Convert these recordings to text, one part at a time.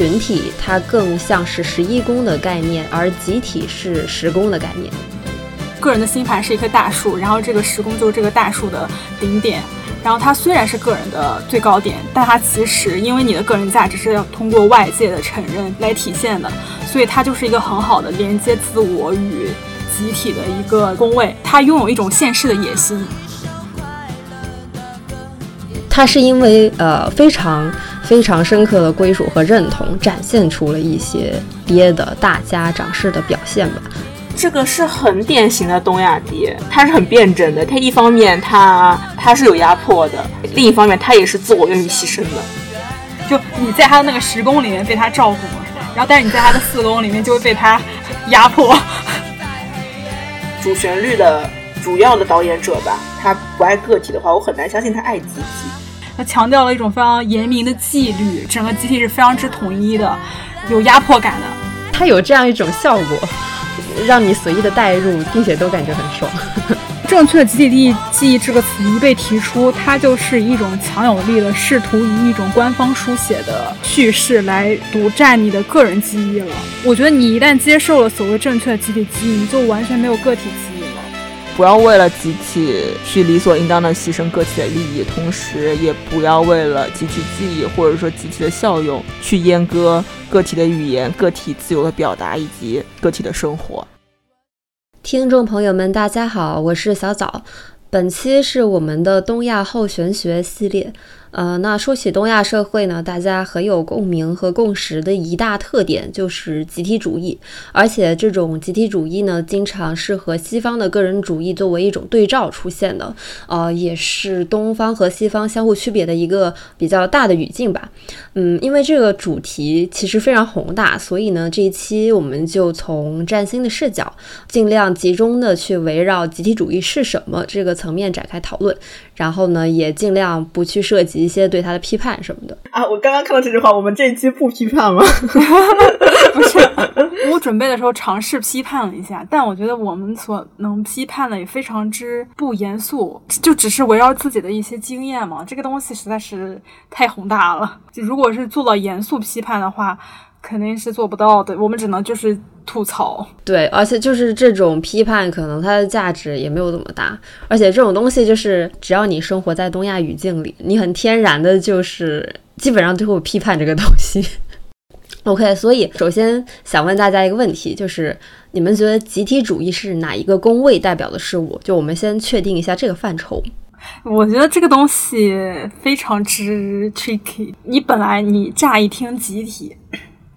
群体它更像是十一宫的概念，而集体是十宫的概念。个人的星盘是一棵大树，然后这个十宫就是这个大树的顶点。然后它虽然是个人的最高点，但它其实因为你的个人价值是要通过外界的承认来体现的，所以它就是一个很好的连接自我与集体的一个宫位。它拥有一种现世的野心。它是因为呃非常非常深刻的归属和认同，展现出了一些爹的大家长式的表现吧。这个是很典型的东亚爹，他是很辩证的。他一方面他他是有压迫的，另一方面他也是自我愿意牺牲的。就你在他的那个十宫里面被他照顾，然后但是你在他的四宫里面就会被他压迫。主旋律的主要的导演者吧，他不爱个体的话，我很难相信他爱集体。他强调了一种非常严明的纪律，整个集体是非常之统一的，有压迫感的。它有这样一种效果。让你随意的代入，并且都感觉很爽。正确的集体记忆这个词一被提出，它就是一种强有力的试图以一种官方书写的叙事来独占你的个人记忆了。我觉得你一旦接受了所谓正确的集体记忆，你就完全没有个体记忆了。不要为了集体去理所应当的牺牲个体的利益，同时也不要为了集体记忆或者说集体的效用去阉割个体的语言、个体自由的表达以及个体的生活。听众朋友们，大家好，我是小枣，本期是我们的东亚后玄学系列。呃，那说起东亚社会呢，大家很有共鸣和共识的一大特点就是集体主义，而且这种集体主义呢，经常是和西方的个人主义作为一种对照出现的，呃，也是东方和西方相互区别的一个比较大的语境吧。嗯，因为这个主题其实非常宏大，所以呢，这一期我们就从占星的视角，尽量集中的去围绕集体主义是什么这个层面展开讨论，然后呢，也尽量不去涉及。一些对他的批判什么的啊！我刚刚看到这句话，我们这一期不批判吗？不是，我准备的时候尝试批判了一下，但我觉得我们所能批判的也非常之不严肃，就只是围绕自己的一些经验嘛。这个东西实在是太宏大了，就如果是做到严肃批判的话。肯定是做不到的，我们只能就是吐槽。对，而且就是这种批判，可能它的价值也没有这么大。而且这种东西就是，只要你生活在东亚语境里，你很天然的就是基本上都会批判这个东西。OK，所以首先想问大家一个问题，就是你们觉得集体主义是哪一个工位代表的事物？就我们先确定一下这个范畴。我觉得这个东西非常之 tricky。你本来你乍一听集体。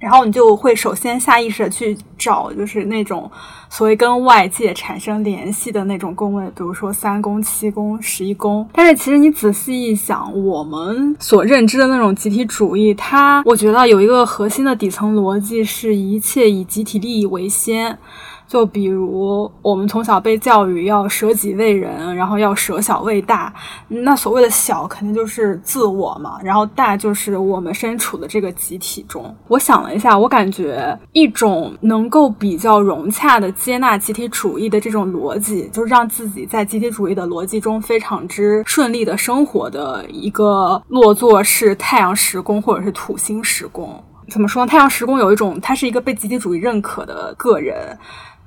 然后你就会首先下意识的去找，就是那种所谓跟外界产生联系的那种宫位，比如说三宫、七宫、十一宫。但是其实你仔细一想，我们所认知的那种集体主义，它我觉得有一个核心的底层逻辑，是一切以集体利益为先。就比如我们从小被教育要舍己为人，然后要舍小为大，那所谓的小肯定就是自我嘛，然后大就是我们身处的这个集体中。我想了一下，我感觉一种能够比较融洽的接纳集体主义的这种逻辑，就是让自己在集体主义的逻辑中非常之顺利的生活的一个落座是太阳时宫或者是土星时宫。怎么说？太阳时宫有一种，它是一个被集体主义认可的个人。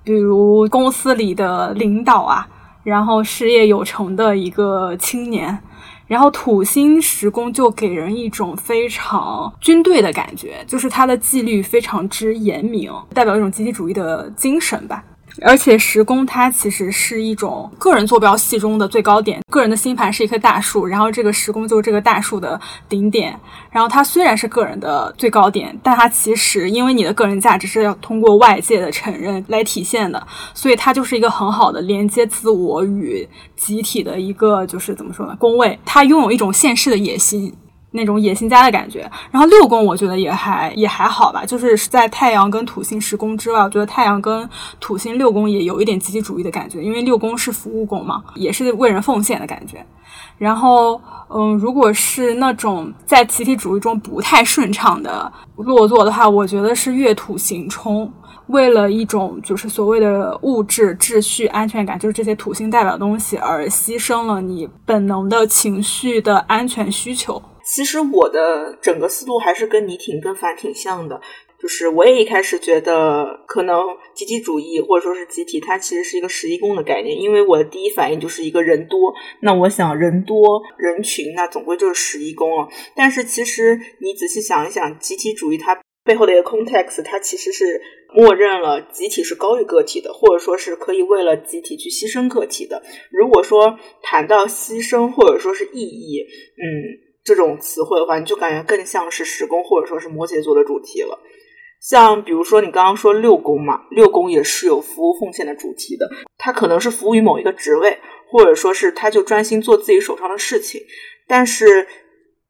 比如公司里的领导啊，然后事业有成的一个青年，然后土星时宫就给人一种非常军队的感觉，就是他的纪律非常之严明，代表一种集体主义的精神吧。而且十宫它其实是一种个人坐标系中的最高点，个人的星盘是一棵大树，然后这个十宫就是这个大树的顶点。然后它虽然是个人的最高点，但它其实因为你的个人价值是要通过外界的承认来体现的，所以它就是一个很好的连接自我与集体的一个就是怎么说呢？宫位，它拥有一种现世的野心。那种野心家的感觉，然后六宫我觉得也还也还好吧，就是在太阳跟土星十宫之外，我觉得太阳跟土星六宫也有一点集体主义的感觉，因为六宫是服务宫嘛，也是为人奉献的感觉。然后，嗯，如果是那种在集体主义中不太顺畅的落座的话，我觉得是月土行冲，为了一种就是所谓的物质秩序、安全感，就是这些土星代表的东西而牺牲了你本能的情绪的安全需求。其实我的整个思路还是跟你挺跟凡挺像的。就是我也一开始觉得，可能集体主义或者说是集体，它其实是一个十一宫的概念。因为我的第一反应就是一个人多，那我想人多人群，那总归就是十一宫了。但是其实你仔细想一想，集体主义它背后的一个 context，它其实是默认了集体是高于个体的，或者说是可以为了集体去牺牲个体的。如果说谈到牺牲或者说是意义，嗯，这种词汇的话，你就感觉更像是十宫或者说是摩羯座的主题了。像比如说你刚刚说六宫嘛，六宫也是有服务奉献的主题的，它可能是服务于某一个职位，或者说是他就专心做自己手上的事情。但是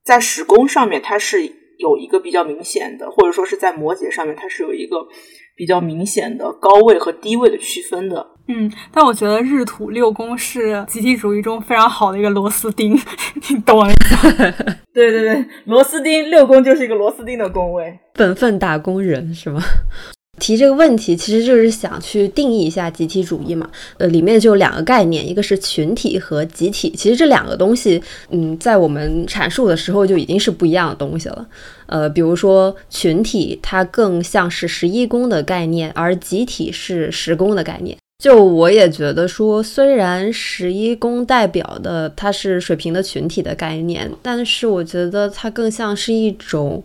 在十宫上面，它是有一个比较明显的，或者说是在摩羯上面，它是有一个比较明显的高位和低位的区分的。嗯，但我觉得日土六宫是集体主义中非常好的一个螺丝钉，你懂我意思？对对对，螺丝钉六宫就是一个螺丝钉的宫位，本分打工人是吗？提这个问题其实就是想去定义一下集体主义嘛。呃，里面就有两个概念，一个是群体和集体。其实这两个东西，嗯，在我们阐述的时候就已经是不一样的东西了。呃，比如说群体，它更像是十一宫的概念，而集体是十宫的概念。就我也觉得说，虽然十一宫代表的它是水平的群体的概念，但是我觉得它更像是一种。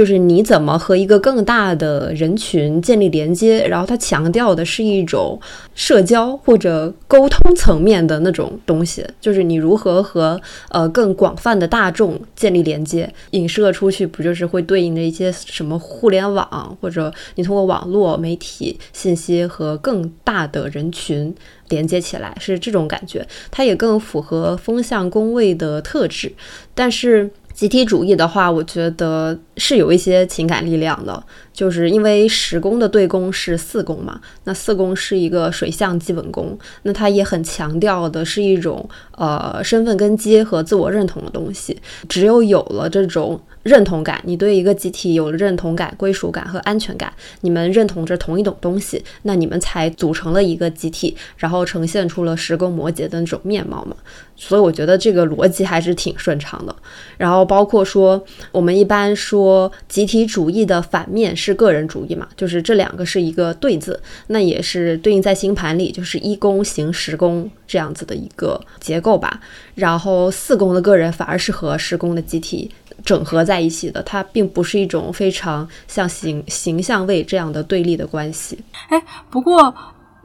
就是你怎么和一个更大的人群建立连接，然后它强调的是一种社交或者沟通层面的那种东西，就是你如何和呃更广泛的大众建立连接，影射出去不就是会对应着一些什么互联网，或者你通过网络媒体信息和更大的人群连接起来，是这种感觉，它也更符合风向宫位的特质，但是。集体主义的话，我觉得是有一些情感力量的，就是因为十宫的对宫是四宫嘛，那四宫是一个水象基本宫，那它也很强调的是一种呃身份根基和自我认同的东西，只有有了这种。认同感，你对一个集体有了认同感、归属感和安全感，你们认同着同一种东西，那你们才组成了一个集体，然后呈现出了十宫摩羯的那种面貌嘛。所以我觉得这个逻辑还是挺顺畅的。然后包括说，我们一般说集体主义的反面是个人主义嘛，就是这两个是一个对字，那也是对应在星盘里，就是一宫行十宫这样子的一个结构吧。然后四宫的个人反而是和十宫的集体。整合在一起的，它并不是一种非常像形形象位这样的对立的关系。哎，不过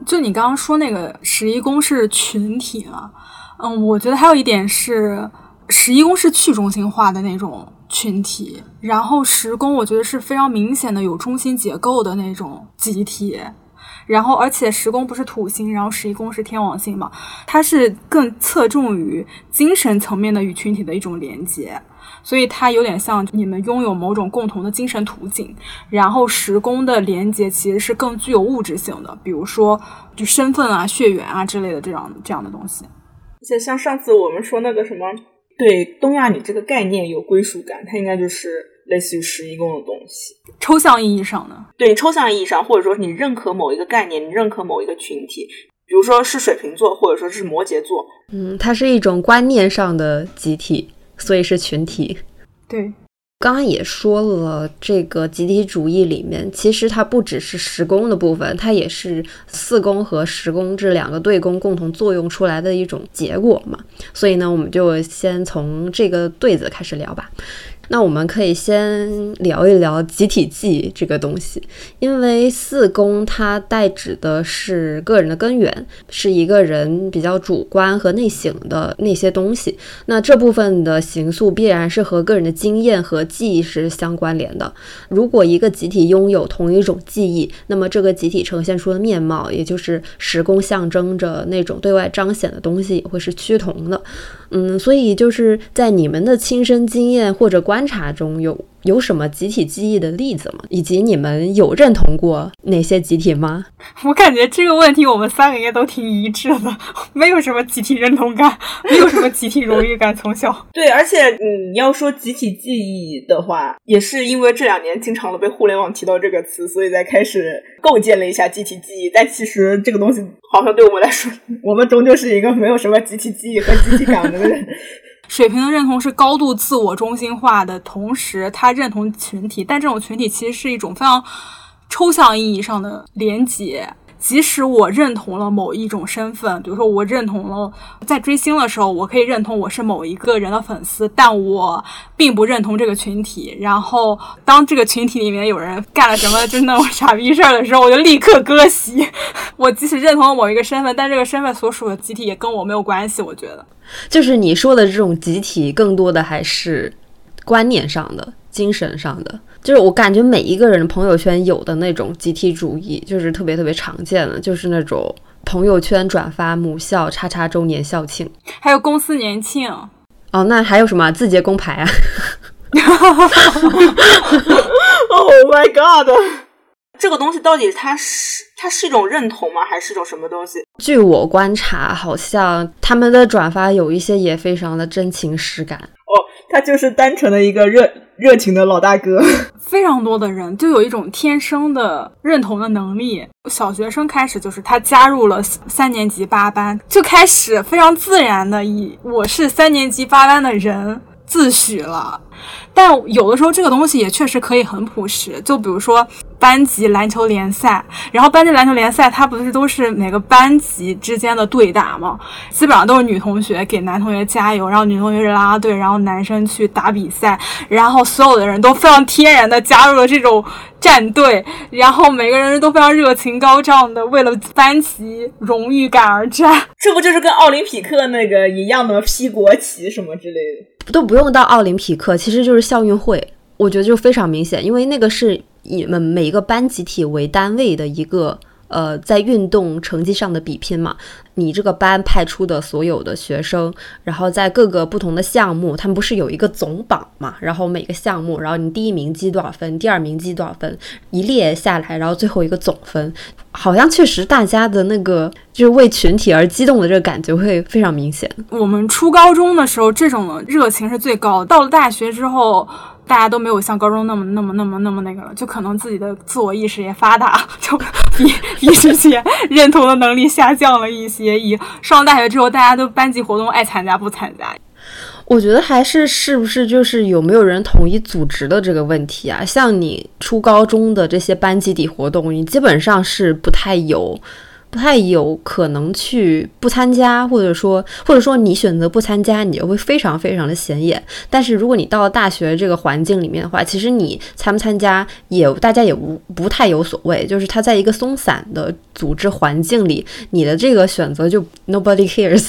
就你刚刚说那个十一宫是群体啊，嗯，我觉得还有一点是十一宫是去中心化的那种群体，然后十宫我觉得是非常明显的有中心结构的那种集体，然后而且十宫不是土星，然后十一宫是天王星嘛，它是更侧重于精神层面的与群体的一种连接。所以它有点像你们拥有某种共同的精神图景，然后时宫的连接其实是更具有物质性的，比如说就身份啊、血缘啊之类的这样这样的东西。而且像上次我们说那个什么，对东亚女这个概念有归属感，它应该就是类似于十一宫的东西。抽象意义上的，对抽象意义上，或者说你认可某一个概念，你认可某一个群体，比如说是水瓶座，或者说是摩羯座，嗯，它是一种观念上的集体。所以是群体，对。刚刚也说了，这个集体主义里面，其实它不只是十宫的部分，它也是四宫和十宫这两个对宫共同作用出来的一种结果嘛。所以呢，我们就先从这个对子开始聊吧。那我们可以先聊一聊集体记忆这个东西，因为四宫它代指的是个人的根源，是一个人比较主观和内省的那些东西。那这部分的形塑必然是和个人的经验和记忆是相关联的。如果一个集体拥有同一种记忆，那么这个集体呈现出的面貌，也就是十宫象征着那种对外彰显的东西，也会是趋同的。嗯，所以就是在你们的亲身经验或者观察中有。有什么集体记忆的例子吗？以及你们有认同过哪些集体吗？我感觉这个问题我们三个应该都挺一致的，没有什么集体认同感，没有什么集体荣誉感。从小，对，而且你要说集体记忆的话，也是因为这两年经常的被互联网提到这个词，所以才开始构建了一下集体记忆。但其实这个东西好像对我们来说，我们终究是一个没有什么集体记忆和集体感的人。水平的认同是高度自我中心化的，同时他认同群体，但这种群体其实是一种非常抽象意义上的连接。即使我认同了某一种身份，比如说我认同了在追星的时候，我可以认同我是某一个人的粉丝，但我并不认同这个群体。然后当这个群体里面有人干了什么就那种傻逼事儿的时候，我就立刻割席。我即使认同了某一个身份，但这个身份所属的集体也跟我没有关系。我觉得，就是你说的这种集体，更多的还是观念上的、精神上的。就是我感觉每一个人的朋友圈有的那种集体主义，就是特别特别常见的，就是那种朋友圈转发母校叉叉周年校庆，还有公司年庆。哦，那还有什么字节工牌啊？Oh my god！这个东西到底它是它是一种认同吗？还是一种什么东西？据我观察，好像他们的转发有一些也非常的真情实感。哦，他就是单纯的一个热热情的老大哥。非常多的人就有一种天生的认同的能力。小学生开始就是他加入了三年级八班，就开始非常自然的以我是三年级八班的人自诩了。但有的时候这个东西也确实可以很朴实，就比如说。班级篮球联赛，然后班级篮球联赛，它不是都是每个班级之间的对打吗？基本上都是女同学给男同学加油，然后女同学是啦啦队，然后男生去打比赛，然后所有的人都非常天然的加入了这种战队，然后每个人都非常热情高涨的为了班级荣誉感而战。这不就是跟奥林匹克那个一样的吗？披国旗什么之类的，都不用到奥林匹克，其实就是校运会，我觉得就非常明显，因为那个是。你们每一个班集体为单位的一个呃，在运动成绩上的比拼嘛，你这个班派出的所有的学生，然后在各个不同的项目，他们不是有一个总榜嘛？然后每个项目，然后你第一名积多少分，第二名积多少分，一列下来，然后最后一个总分，好像确实大家的那个就是为群体而激动的这个感觉会非常明显。我们初高中的时候，这种热情是最高的，到了大学之后。大家都没有像高中那么、那么、那么、那么那个了，就可能自己的自我意识也发达，就比比之前认同的能力下降了一些。以上大学之后，大家都班级活动爱参加不参加？我觉得还是是不是就是有没有人统一组织的这个问题啊？像你初高中的这些班集体活动，你基本上是不太有。不太有可能去不参加，或者说，或者说你选择不参加，你就会非常非常的显眼。但是如果你到了大学这个环境里面的话，其实你参不参加也大家也不不太有所谓。就是他在一个松散的组织环境里，你的这个选择就 nobody cares。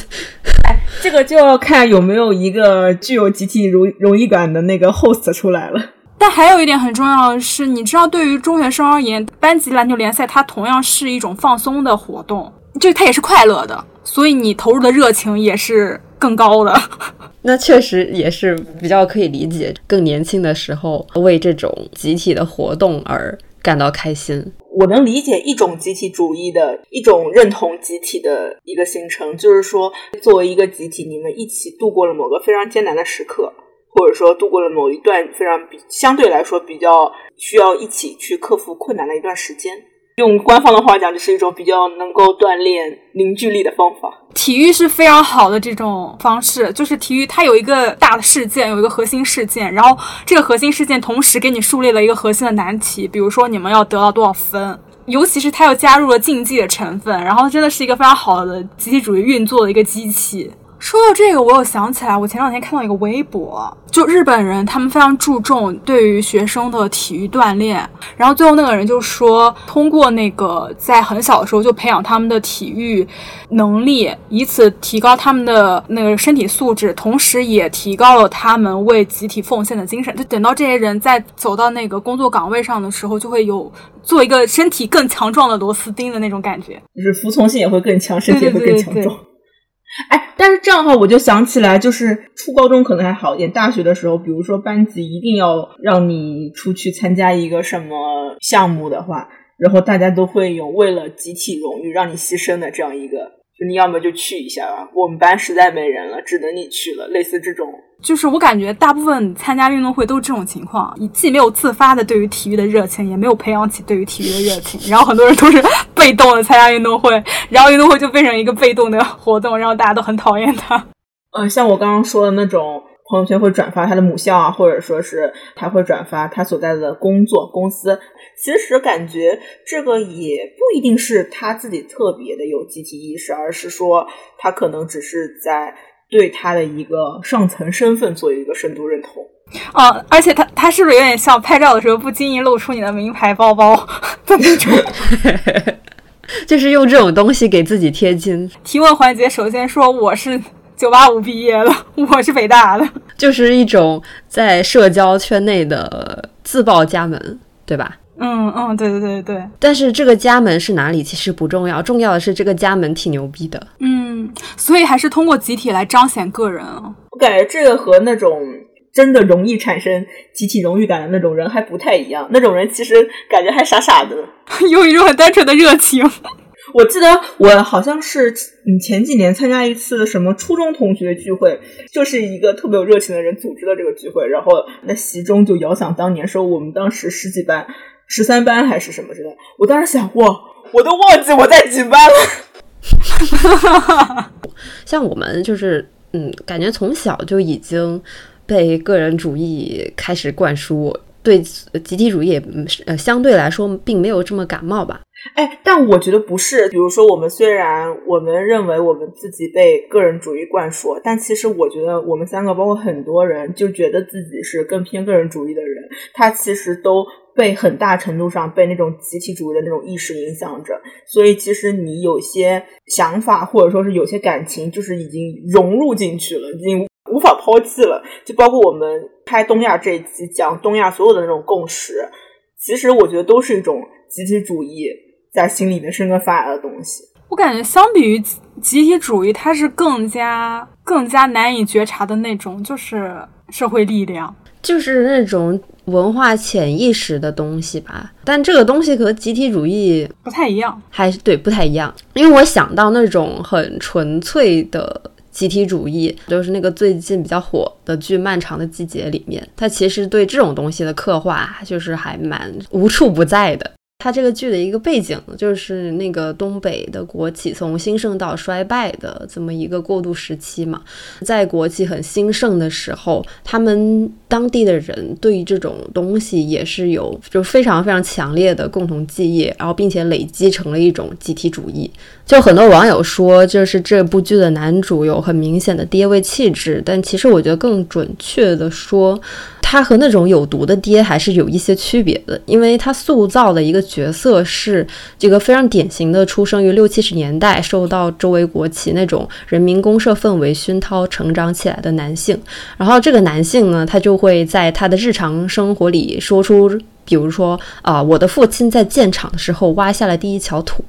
哎，这个就要看有没有一个具有集体荣荣誉感的那个 host 出来了。但还有一点很重要的是，你知道，对于中学生而言，班级篮球联赛它同样是一种放松的活动，就它也是快乐的，所以你投入的热情也是更高的。那确实也是比较可以理解，更年轻的时候为这种集体的活动而感到开心。我能理解一种集体主义的一种认同集体的一个形成，就是说，作为一个集体，你们一起度过了某个非常艰难的时刻。或者说度过了某一段非常比相对来说比较需要一起去克服困难的一段时间，用官方的话讲，就是一种比较能够锻炼凝聚力的方法。体育是非常好的这种方式，就是体育它有一个大的事件，有一个核心事件，然后这个核心事件同时给你树立了一个核心的难题，比如说你们要得到多少分，尤其是它又加入了竞技的成分，然后真的是一个非常好的集体主义运作的一个机器。说到这个，我有想起来，我前两天看到一个微博，就日本人他们非常注重对于学生的体育锻炼，然后最后那个人就说，通过那个在很小的时候就培养他们的体育能力，以此提高他们的那个身体素质，同时也提高了他们为集体奉献的精神。就等到这些人在走到那个工作岗位上的时候，就会有做一个身体更强壮的螺丝钉的那种感觉，就是服从性也会更强，身体也会更强壮。哎，但是这样的话，我就想起来，就是初高中可能还好一点，大学的时候，比如说班级一定要让你出去参加一个什么项目的话，然后大家都会有为了集体荣誉让你牺牲的这样一个，就你要么就去一下吧，我们班实在没人了，只能你去了，类似这种。就是我感觉大部分参加运动会都是这种情况，你既没有自发的对于体育的热情，也没有培养起对于体育的热情，然后很多人都是 被动的参加运动会，然后运动会就变成一个被动的活动，然后大家都很讨厌他。呃，像我刚刚说的那种朋友圈会转发他的母校啊，或者说是他会转发他所在的工作公司。其实感觉这个也不一定是他自己特别的有集体意识，而是说他可能只是在对他的一个上层身份做一个深度认同。哦，而且他他是不是有点像拍照的时候不经意露出你的名牌包包 的那种？就是用这种东西给自己贴金。提问环节，首先说我是九八五毕业的，我是北大的，就是一种在社交圈内的自报家门，对吧？嗯嗯，对对对对。但是这个家门是哪里其实不重要，重要的是这个家门挺牛逼的。嗯，所以还是通过集体来彰显个人啊。我感觉这个和那种。真的容易产生集体荣誉感的那种人还不太一样，那种人其实感觉还傻傻的，有一种很单纯的热情。我记得我好像是嗯前几年参加一次什么初中同学聚会，就是一个特别有热情的人组织了这个聚会，然后那席中就遥想当年，说我们当时十几班、十三班还是什么之类。我当时想，哇，我都忘记我在几班了。像我们就是嗯，感觉从小就已经。被个人主义开始灌输，对集体主义呃相对来说并没有这么感冒吧？哎，但我觉得不是。比如说，我们虽然我们认为我们自己被个人主义灌输，但其实我觉得我们三个，包括很多人，就觉得自己是更偏个人主义的人，他其实都被很大程度上被那种集体主义的那种意识影响着。所以，其实你有些想法，或者说是有些感情，就是已经融入进去了，已经。无法抛弃了，就包括我们拍东亚这一集讲东亚所有的那种共识，其实我觉得都是一种集体主义在心里面生根发芽的东西。我感觉相比于集体主义，它是更加更加难以觉察的那种，就是社会力量，就是那种文化潜意识的东西吧。但这个东西和集体主义不太一样，还是对不太一样。因为我想到那种很纯粹的。集体主义就是那个最近比较火的剧《漫长的季节》里面，它其实对这种东西的刻画就是还蛮无处不在的。它这个剧的一个背景就是那个东北的国企从兴盛到衰败的这么一个过渡时期嘛，在国企很兴盛的时候，他们当地的人对于这种东西也是有就非常非常强烈的共同记忆，然后并且累积成了一种集体主义。就很多网友说，就是这部剧的男主有很明显的爹味气质，但其实我觉得更准确的说。他和那种有毒的爹还是有一些区别的，因为他塑造的一个角色是这个非常典型的出生于六七十年代，受到周围国企那种人民公社氛围熏陶成长起来的男性。然后这个男性呢，他就会在他的日常生活里说出，比如说啊，我的父亲在建厂的时候挖下了第一锹土。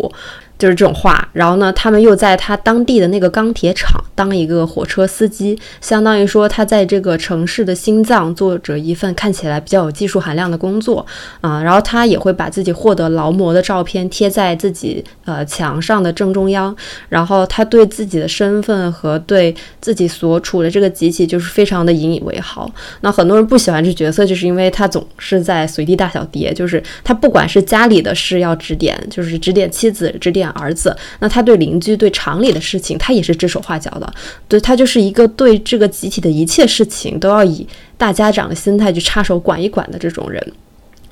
就是这种话，然后呢，他们又在他当地的那个钢铁厂当一个火车司机，相当于说他在这个城市的心脏做着一份看起来比较有技术含量的工作啊。然后他也会把自己获得劳模的照片贴在自己呃墙上的正中央。然后他对自己的身份和对自己所处的这个集体就是非常的引以为豪。那很多人不喜欢这角色，就是因为他总是在随地大小爹，就是他不管是家里的事要指点，就是指点妻子，指点。儿子，那他对邻居、对厂里的事情，他也是指手画脚的。对他就是一个对这个集体的一切事情都要以大家长的心态去插手管一管的这种人。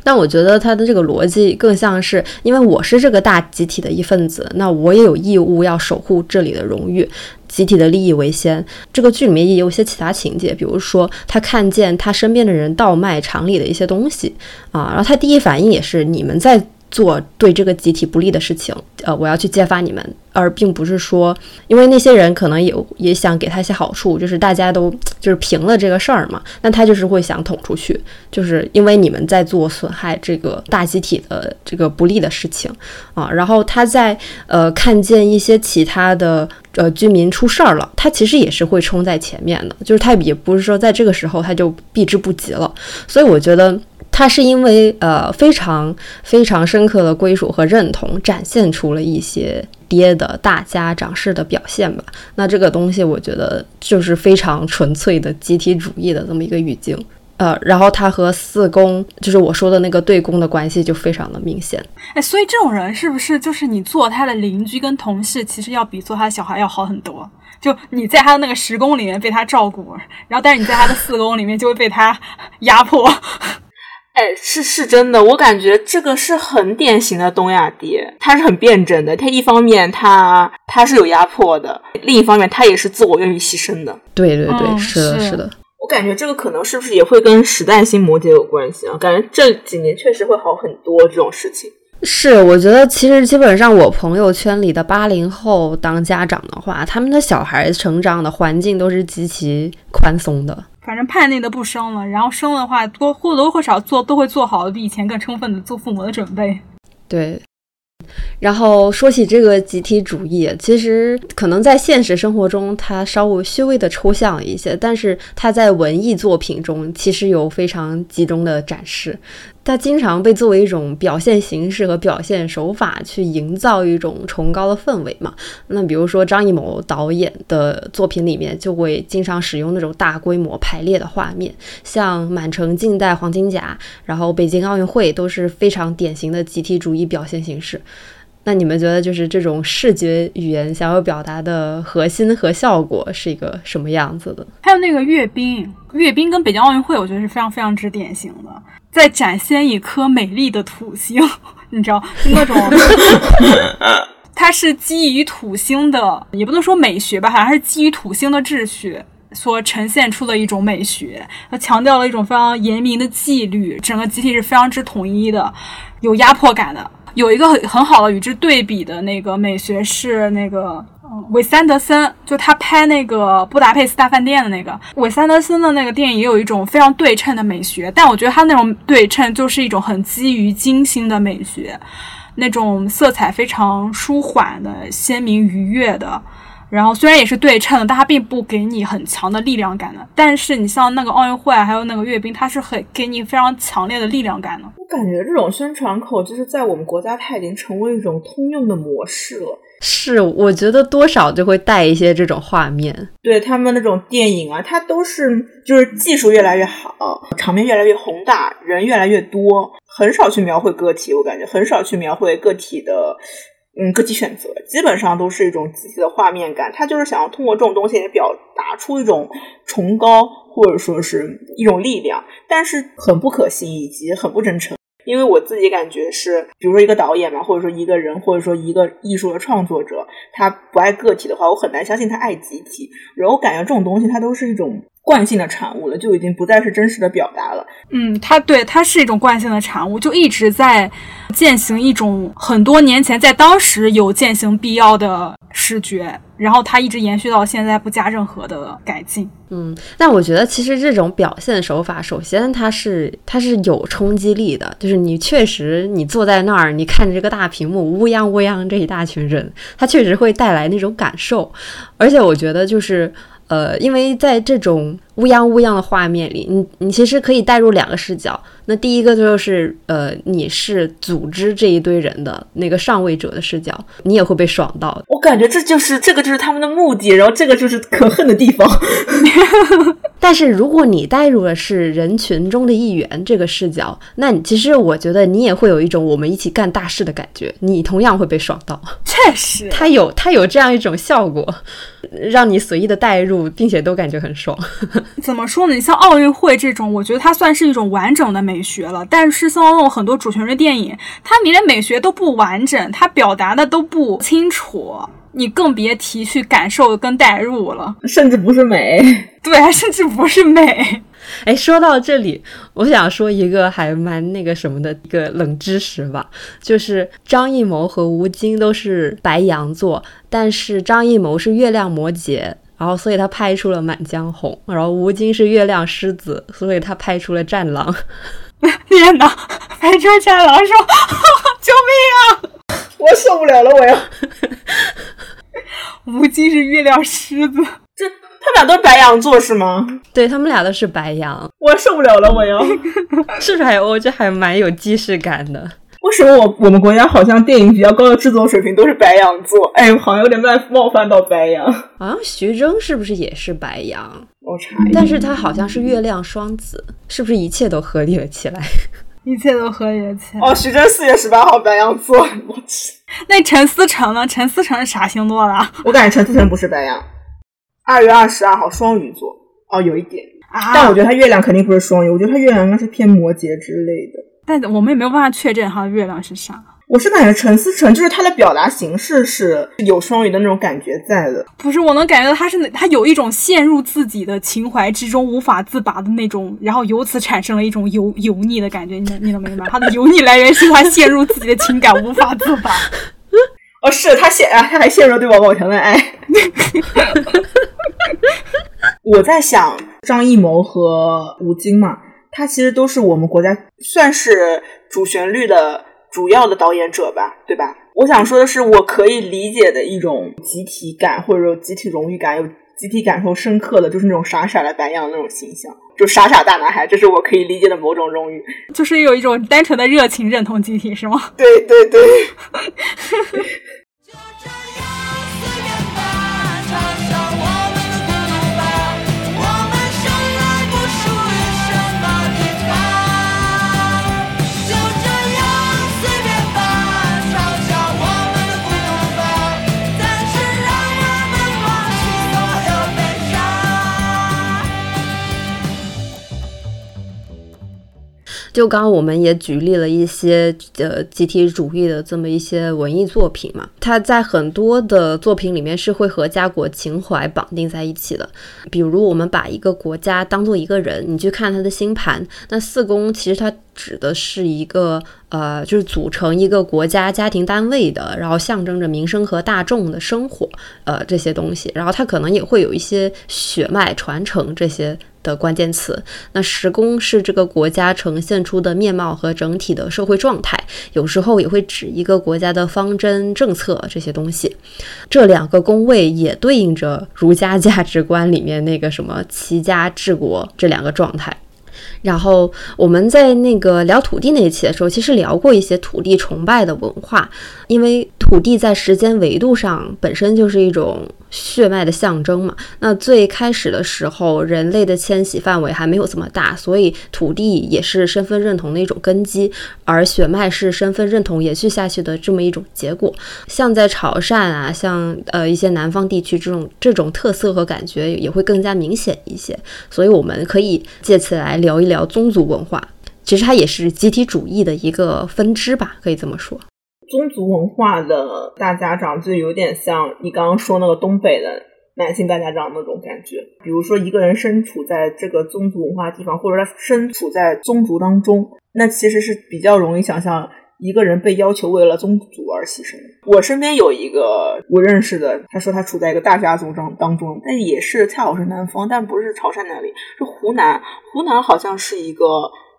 但我觉得他的这个逻辑更像是，因为我是这个大集体的一份子，那我也有义务要守护这里的荣誉，集体的利益为先。这个剧里面也有一些其他情节，比如说他看见他身边的人倒卖厂里的一些东西啊，然后他第一反应也是你们在。做对这个集体不利的事情，呃，我要去揭发你们，而并不是说，因为那些人可能有也想给他一些好处，就是大家都就是平了这个事儿嘛，那他就是会想捅出去，就是因为你们在做损害这个大集体的这个不利的事情啊。然后他在呃看见一些其他的呃居民出事儿了，他其实也是会冲在前面的，就是他也不是说在这个时候他就避之不及了。所以我觉得。他是因为呃非常非常深刻的归属和认同，展现出了一些爹的大家长式的表现吧。那这个东西我觉得就是非常纯粹的集体主义的这么一个语境。呃，然后他和四宫，就是我说的那个对宫的关系就非常的明显。哎，所以这种人是不是就是你做他的邻居跟同事，其实要比做他的小孩要好很多？就你在他的那个十宫里面被他照顾，然后但是你在他的四宫里面就会被他压迫。哎，是是真的，我感觉这个是很典型的东亚爹，他是很辩证的。他一方面他他是有压迫的，另一方面他也是自我愿意牺牲的。对对对，嗯是的，是是的。我感觉这个可能是不是也会跟时代星摩羯有关系啊？感觉这几年确实会好很多这种事情。是，我觉得其实基本上我朋友圈里的八零后当家长的话，他们的小孩成长的环境都是极其宽松的。反正叛逆的不生了，然后生的话多或多或少做都会做好比以前更充分的做父母的准备。对。然后说起这个集体主义，其实可能在现实生活中它稍微稍微的抽象一些，但是它在文艺作品中其实有非常集中的展示。它经常被作为一种表现形式和表现手法去营造一种崇高的氛围嘛。那比如说张艺谋导演的作品里面就会经常使用那种大规模排列的画面，像《满城尽带黄金甲》，然后北京奥运会都是非常典型的集体主义表现形式。那你们觉得就是这种视觉语言想要表达的核心和效果是一个什么样子的？还有那个阅兵，阅兵跟北京奥运会，我觉得是非常非常之典型的，在展现一颗美丽的土星，你知道，就那种，它是基于土星的，也不能说美学吧，好像是基于土星的秩序。所呈现出的一种美学，它强调了一种非常严明的纪律，整个集体是非常之统一的，有压迫感的。有一个很很好的与之对比的那个美学是那个韦斯安德森，就他拍那个《布达佩斯大饭店》的那个韦斯安德森的那个电影，也有一种非常对称的美学，但我觉得他那种对称就是一种很基于精心的美学，那种色彩非常舒缓的、鲜明愉悦的。然后虽然也是对称的，但它并不给你很强的力量感的。但是你像那个奥运会，还有那个阅兵，它是很给你非常强烈的力量感的。我感觉这种宣传口就是在我们国家，它已经成为一种通用的模式了。是，我觉得多少就会带一些这种画面。对他们那种电影啊，它都是就是技术越来越好，场面越来越宏大，人越来越多，很少去描绘个体。我感觉很少去描绘个体的。嗯，个体选择基本上都是一种集体的画面感，他就是想要通过这种东西来表达出一种崇高或者说是一种力量，但是很不可信以及很不真诚。因为我自己感觉是，比如说一个导演嘛，或者说一个人，或者说一个艺术的创作者，他不爱个体的话，我很难相信他爱集体。然后我感觉这种东西，它都是一种惯性的产物了，就已经不再是真实的表达了。嗯，它对它是一种惯性的产物，就一直在践行一种很多年前在当时有践行必要的视觉，然后它一直延续到现在，不加任何的改进。嗯，但我觉得其实这种表现手法，首先它是它是有冲击力的，就是你确实你坐在那儿，你看着这个大屏幕，乌泱乌泱这一大群人，它确实会带来那种感受，而且我觉得就是。呃，因为在这种乌泱乌泱的画面里，你你其实可以带入两个视角。那第一个就是呃，你是组织这一堆人的那个上位者的视角，你也会被爽到。我感觉这就是这个就是他们的目的，然后这个就是可恨的地方。但是如果你带入的是人群中的一员这个视角，那你其实我觉得你也会有一种我们一起干大事的感觉，你同样会被爽到。确实，它有它有这样一种效果，让你随意的带入，并且都感觉很爽。怎么说呢？你像奥运会这种，我觉得它算是一种完整的美学了。但是像那种很多主旋律电影，它连美学都不完整，它表达的都不清楚。你更别提去感受跟代入了，甚至不是美，对，甚至不是美。哎，说到这里，我想说一个还蛮那个什么的一个冷知识吧，就是张艺谋和吴京都是白羊座，但是张艺谋是月亮摩羯，然后所以他拍出了《满江红》，然后吴京是月亮狮子，所以他拍出了《战狼》。天哪，拍出《战狼》说，救命啊！我受不了了，我要。吴京是月亮狮子，这他们俩都是白羊座是吗？对他们俩都是白羊，我受不了了，我要。是不是还我觉得还蛮有既视感的？为什么我我们国家好像电影比较高的制作水平都是白羊座？哎，好像有点冒冒犯到白羊。好 像徐峥是不是也是白羊？我查一下，但是他好像是月亮双子，是不是一切都合理了起来？一切都合理了起来。哦，徐峥四月十八号白羊座，我去，那陈思诚呢？陈思诚是啥星座的？我感觉陈思诚不是白羊，二月二十二号双鱼座，哦，有一点，啊！但我觉得他月亮肯定不是双鱼，我觉得他月亮应该是偏摩羯之类的。但我们也没有办法确认他的月亮是啥。我是感觉陈思诚就是他的表达形式是有双鱼的那种感觉在的，不是，我能感觉到他是他有一种陷入自己的情怀之中无法自拔的那种，然后由此产生了一种油油腻的感觉。你能你能明白？他的油腻来源是他陷入自己的情感无法自拔。哦，是他陷啊，他还陷入了对王宝强的爱。我在想张艺谋和吴京嘛，他其实都是我们国家算是主旋律的主要的导演者吧，对吧？我想说的是，我可以理解的一种集体感，或者说集体荣誉感，有集体感受深刻的，就是那种傻傻的白羊那种形象，就傻傻大男孩，这是我可以理解的某种荣誉。就是有一种单纯的热情认同集体，是吗？对对对。就刚刚我们也举例了一些呃集体主义的这么一些文艺作品嘛，它在很多的作品里面是会和家国情怀绑定在一起的。比如我们把一个国家当做一个人，你去看他的星盘，那四宫其实它指的是一个呃，就是组成一个国家家庭单位的，然后象征着民生和大众的生活，呃这些东西，然后它可能也会有一些血脉传承这些。的关键词，那十宫是这个国家呈现出的面貌和整体的社会状态，有时候也会指一个国家的方针政策这些东西。这两个宫位也对应着儒家价值观里面那个什么齐家治国这两个状态。然后我们在那个聊土地那一期的时候，其实聊过一些土地崇拜的文化，因为土地在时间维度上本身就是一种血脉的象征嘛。那最开始的时候，人类的迁徙范围还没有这么大，所以土地也是身份认同的一种根基，而血脉是身份认同延续下去的这么一种结果。像在潮汕啊，像呃一些南方地区，这种这种特色和感觉也会更加明显一些。所以我们可以借此来聊一聊叫宗族文化，其实它也是集体主义的一个分支吧，可以这么说。宗族文化的大家长就有点像你刚刚说那个东北的男性大家长那种感觉。比如说一个人身处在这个宗族文化地方，或者他身处在宗族当中，那其实是比较容易想象一个人被要求为了宗族而牺牲。我身边有一个我认识的，他说他处在一个大家族当当中，但也是恰好是南方，但不是潮汕那里，是湖南。湖南好像是一个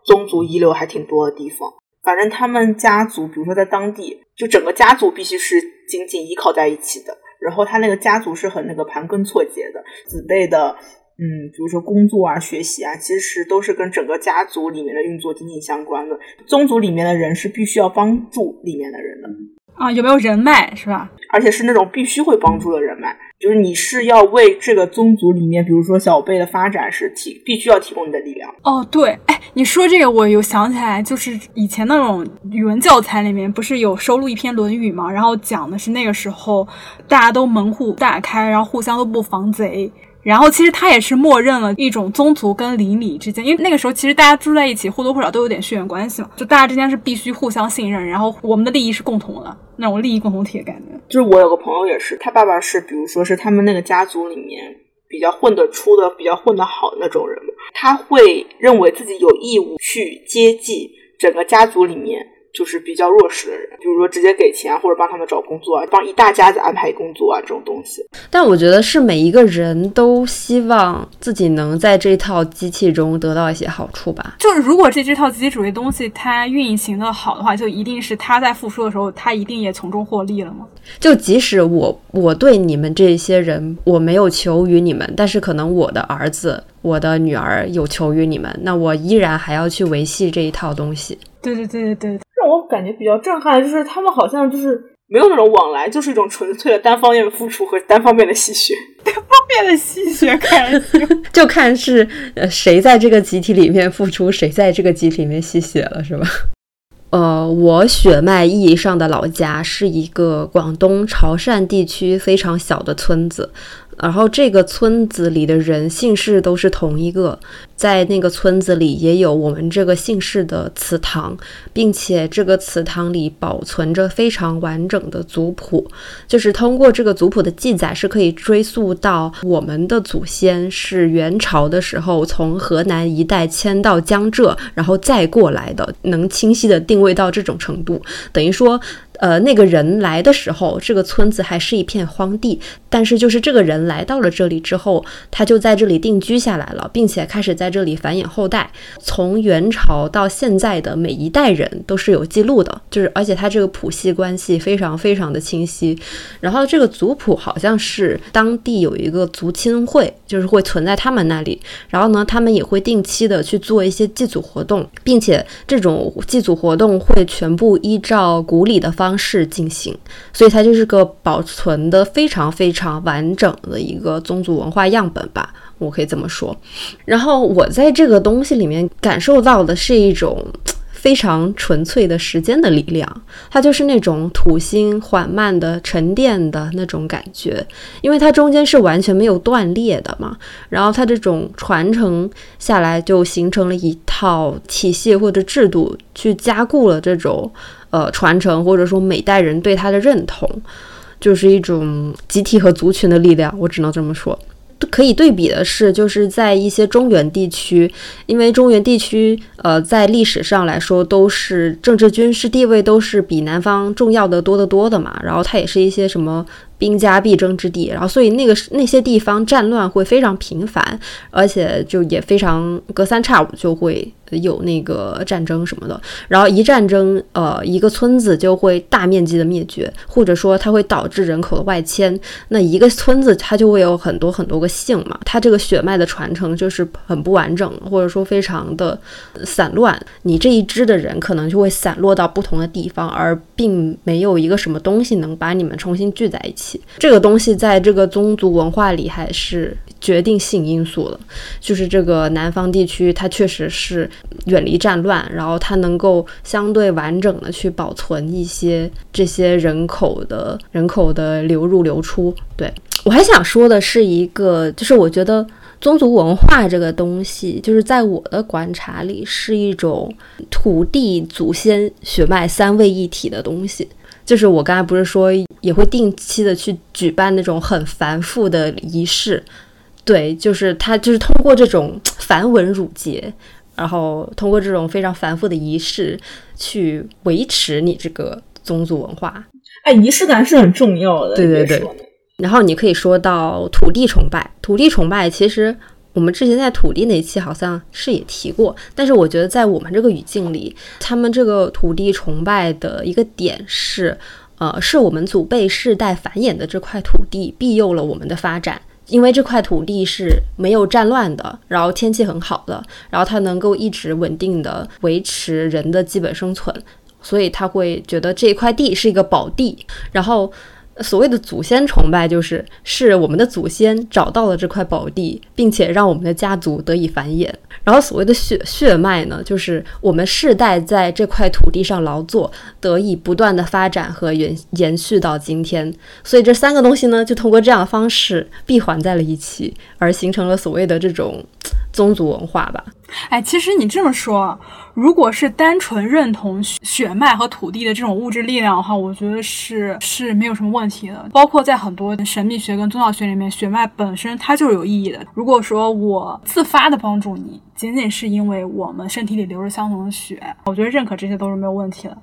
宗族遗留还挺多的地方。反正他们家族，比如说在当地，就整个家族必须是紧紧依靠在一起的。然后他那个家族是很那个盘根错节的，子辈的，嗯，比如说工作啊、学习啊，其实都是跟整个家族里面的运作紧紧相关的。宗族里面的人是必须要帮助里面的人的，啊，有没有人脉是吧？而且是那种必须会帮助的人脉，就是你是要为这个宗族里面，比如说小辈的发展是提必须要提供你的力量。哦，对，哎，你说这个我有想起来，就是以前那种语文教材里面不是有收录一篇《论语》嘛，然后讲的是那个时候大家都门户大开，然后互相都不防贼。然后其实他也是默认了一种宗族跟邻里之间，因为那个时候其实大家住在一起，或多或少都有点血缘关系嘛，就大家之间是必须互相信任，然后我们的利益是共同的那种利益共同体的感觉。就是我有个朋友也是，他爸爸是，比如说是他们那个家族里面比较混得出的、比较混得好的那种人，他会认为自己有义务去接济整个家族里面就是比较弱势的人，比如说直接给钱或者帮他们找工作啊，帮一大家子安排工作啊这种东西。但我觉得是每一个人都希望自己能在这套机器中得到一些好处吧。就是如果这这套集体主义东西它运行的好的话，就一定是他在付出的时候，他一定也从中获利了吗？就即使我我对你们这些人我没有求于你们，但是可能我的儿子、我的女儿有求于你们，那我依然还要去维系这一套东西。对对对对对，让我感觉比较震撼的就是他们好像就是没有那种往来，就是一种纯粹的单方面的付出和单方面的吸血。单方面的吸血开心。就看是呃谁在这个集体里面付出，谁在这个集体里面吸血了，是吧？呃，我血脉意义上的老家是一个广东潮汕地区非常小的村子，然后这个村子里的人姓氏都是同一个，在那个村子里也有我们这个姓氏的祠堂，并且这个祠堂里保存着非常完整的族谱，就是通过这个族谱的记载，是可以追溯到我们的祖先是元朝的时候从河南一带迁到江浙，然后再过来的，能清晰的定位到这种程度，等于说。呃，那个人来的时候，这个村子还是一片荒地，但是就是这个人来到了这里之后，他就在这里定居下来了，并且开始在这里繁衍后代。从元朝到现在的每一代人都是有记录的，就是而且他这个谱系关系非常非常的清晰。然后这个族谱好像是当地有一个族亲会，就是会存在他们那里。然后呢，他们也会定期的去做一些祭祖活动，并且这种祭祖活动会全部依照古礼的方方式进行，所以它就是个保存的非常非常完整的一个宗族文化样本吧，我可以这么说。然后我在这个东西里面感受到的是一种。非常纯粹的时间的力量，它就是那种土星缓慢的沉淀的那种感觉，因为它中间是完全没有断裂的嘛。然后它这种传承下来，就形成了一套体系或者制度，去加固了这种呃传承，或者说每代人对它的认同，就是一种集体和族群的力量。我只能这么说。可以对比的是，就是在一些中原地区，因为中原地区，呃，在历史上来说都是政治军事地位都是比南方重要的多得多的嘛。然后它也是一些什么兵家必争之地，然后所以那个那些地方战乱会非常频繁，而且就也非常隔三差五就会有那个战争什么的。然后一战争，呃，一个村子就会大面积的灭绝，或者说它会导致人口的外迁。那一个村子它就会有很多很多个姓嘛，它这个血脉的传承就是很不完整，或者说非常的散乱。你这一支的人可能就会散落到不同的地方，而并没有一个什么东西能把你们重新聚在一起。这个东西在这个宗族文化里还是决定性因素的，就是这个南方地区它确实是远离战乱，然后它能够相对完整的去保存一些这些人口的人口的流入流出。对我还想说的是一个，就是我觉得。宗族文化这个东西，就是在我的观察里，是一种土地、祖先、血脉三位一体的东西。就是我刚才不是说也会定期的去举办那种很繁复的仪式，对，就是他就是通过这种繁文缛节，然后通过这种非常繁复的仪式去维持你这个宗族文化。哎，仪式感是很重要的。对对对然后你可以说到土地崇拜，土地崇拜其实我们之前在土地那一期好像是也提过，但是我觉得在我们这个语境里，他们这个土地崇拜的一个点是，呃，是我们祖辈世代繁衍的这块土地庇佑了我们的发展。因为这块土地是没有战乱的，然后天气很好的，然后它能够一直稳定的维持人的基本生存，所以他会觉得这块地是一个宝地，然后所谓的祖先崇拜，就是是我们的祖先找到了这块宝地，并且让我们的家族得以繁衍。然后所谓的血血脉呢，就是我们世代在这块土地上劳作，得以不断的发展和延延续到今天。所以这三个东西呢，就通过这样的方式闭环在了一起，而形成了所谓的这种宗族文化吧。哎，其实你这么说，如果是单纯认同血血脉和土地的这种物质力量的话，我觉得是是没有什么问题的。包括在很多神秘学跟宗教学里面，血脉本身它就是有意义的。如果说我自发的帮助你，仅仅是因为我们身体里流着相同的血，我觉得认可这些都是没有问题的。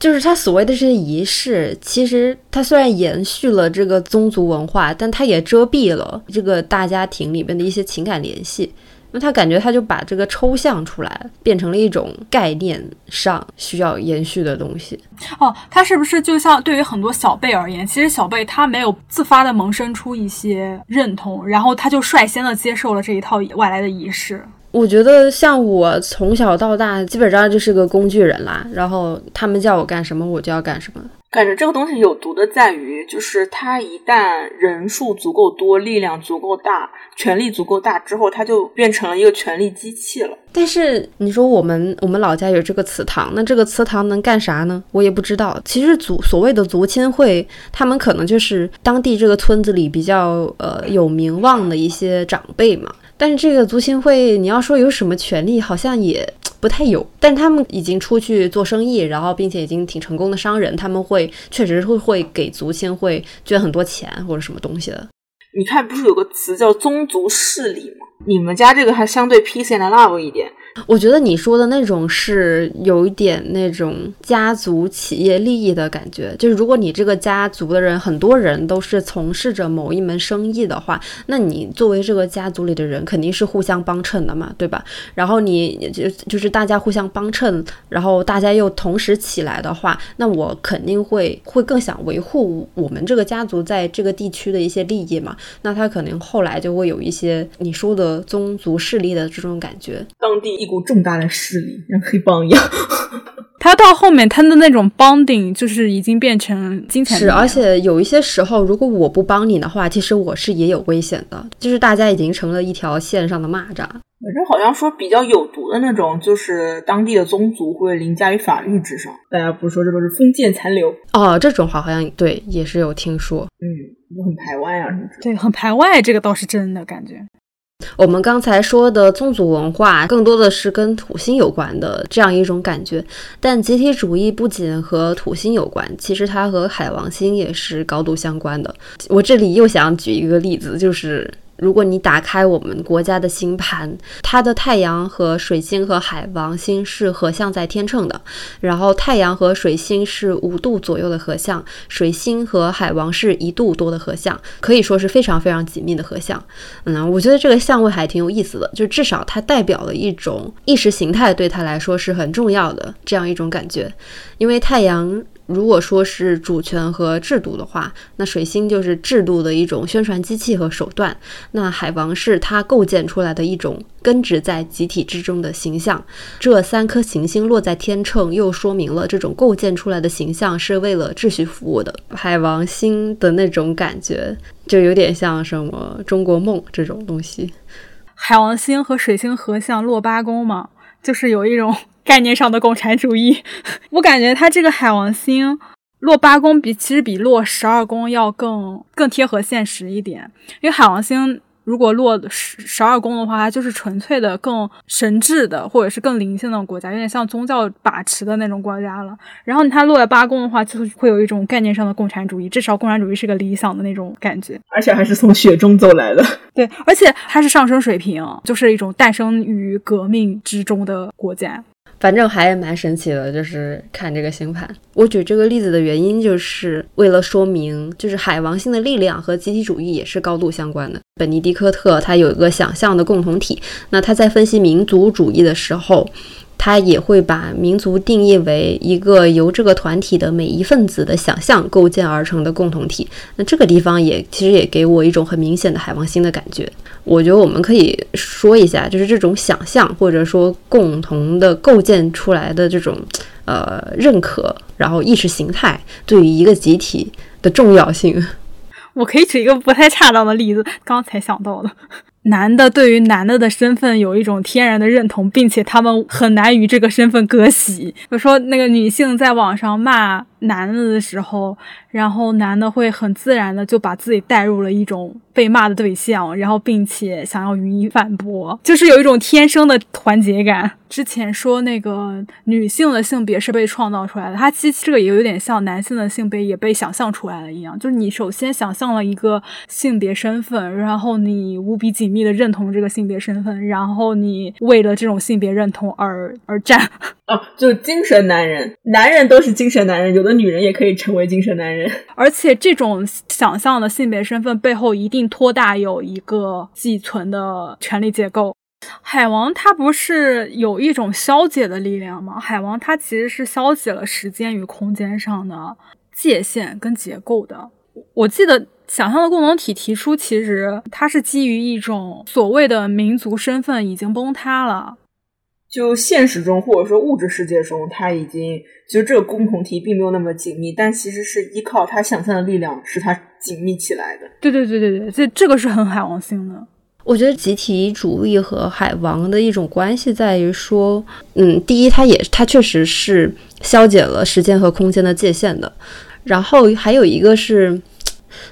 就是他所谓的这些仪式，其实它虽然延续了这个宗族文化，但它也遮蔽了这个大家庭里面的一些情感联系。那他感觉他就把这个抽象出来，变成了一种概念上需要延续的东西。哦，他是不是就像对于很多小辈而言，其实小辈他没有自发的萌生出一些认同，然后他就率先的接受了这一套外来的仪式。我觉得像我从小到大基本上就是个工具人啦，然后他们叫我干什么我就要干什么。感觉这个东西有毒的在于，就是它一旦人数足够多、力量足够大、权力足够大之后，它就变成了一个权力机器了。但是你说我们我们老家有这个祠堂，那这个祠堂能干啥呢？我也不知道。其实族所谓的族亲会，他们可能就是当地这个村子里比较呃有名望的一些长辈嘛。但是这个族亲会，你要说有什么权利，好像也不太有。但他们已经出去做生意，然后并且已经挺成功的商人，他们会确实会会给族亲会捐很多钱或者什么东西的。你看，不是有个词叫宗族势力吗？你们家这个还相对 peace and love 一点。我觉得你说的那种是有一点那种家族企业利益的感觉，就是如果你这个家族的人很多人都是从事着某一门生意的话，那你作为这个家族里的人肯定是互相帮衬的嘛，对吧？然后你就就是大家互相帮衬，然后大家又同时起来的话，那我肯定会会更想维护我们这个家族在这个地区的一些利益嘛。那他可能后来就会有一些你说的宗族势力的这种感觉。当地一股重大的势力，像黑帮一样。他到后面他的那种 bonding 就是已经变成金钱是，而且有一些时候，如果我不帮你的话，其实我是也有危险的，就是大家已经成了一条线上的蚂蚱。反正好像说比较有毒的那种，就是当地的宗族会凌驾于法律之上。大家不是说这都是封建残留，哦，这种话好像对也是有听说。嗯，就很排外啊什么之类。对，很排外，这个倒是真的感觉。我们刚才说的宗族文化，更多的是跟土星有关的这样一种感觉。但集体主义不仅和土星有关，其实它和海王星也是高度相关的。我这里又想举一个例子，就是。如果你打开我们国家的星盘，它的太阳和水星和海王星是合相在天秤的，然后太阳和水星是五度左右的合相，水星和海王是一度多的合相，可以说是非常非常紧密的合相。嗯，我觉得这个相位还挺有意思的，就至少它代表了一种意识形态，对他来说是很重要的这样一种感觉，因为太阳。如果说是主权和制度的话，那水星就是制度的一种宣传机器和手段。那海王是它构建出来的一种根植在集体之中的形象。这三颗行星落在天秤，又说明了这种构建出来的形象是为了秩序服务的。海王星的那种感觉，就有点像什么中国梦这种东西。海王星和水星合相落八宫嘛，就是有一种概念上的共产主义。我感觉它这个海王星落八宫比其实比落十二宫要更更贴合现实一点，因为海王星。如果落十十二宫的话，它就是纯粹的更神智的，或者是更灵性的国家，有点像宗教把持的那种国家了。然后它落在八宫的话，就会有一种概念上的共产主义，至少共产主义是个理想的那种感觉。而且还是从雪中走来的。对，而且它是上升水平，就是一种诞生于革命之中的国家。反正还蛮神奇的，就是看这个星盘。我举这个例子的原因，就是为了说明，就是海王星的力量和集体主义也是高度相关的。本尼迪克特他有一个想象的共同体，那他在分析民族主义的时候。他也会把民族定义为一个由这个团体的每一份子的想象构建而成的共同体。那这个地方也其实也给我一种很明显的海王星的感觉。我觉得我们可以说一下，就是这种想象或者说共同的构建出来的这种呃认可，然后意识形态对于一个集体的重要性。我可以举一个不太恰当的例子，刚才想到的。男的对于男的的身份有一种天然的认同，并且他们很难与这个身份割席。比如说，那个女性在网上骂男的的时候，然后男的会很自然的就把自己带入了一种被骂的对象，然后并且想要予以反驳，就是有一种天生的团结感。之前说那个女性的性别是被创造出来的，它其实这个也有点像男性的性别也被想象出来了一样，就是你首先想象了一个性别身份，然后你无比紧密的认同这个性别身份，然后你为了这种性别认同而而战。哦，就是精神男人，男人都是精神男人，有的女人也可以成为精神男人。而且这种想象的性别身份背后一定托大有一个寄存的权力结构。海王它不是有一种消解的力量吗？海王它其实是消解了时间与空间上的界限跟结构的。我记得想象的共同体提出，其实它是基于一种所谓的民族身份已经崩塌了。就现实中或者说物质世界中，它已经其实这个共同体并没有那么紧密，但其实是依靠他想象的力量使它紧密起来的。对对对对对，这这个是很海王星的。我觉得集体主义和海王的一种关系在于说，嗯，第一，它也它确实是消解了时间和空间的界限的，然后还有一个是，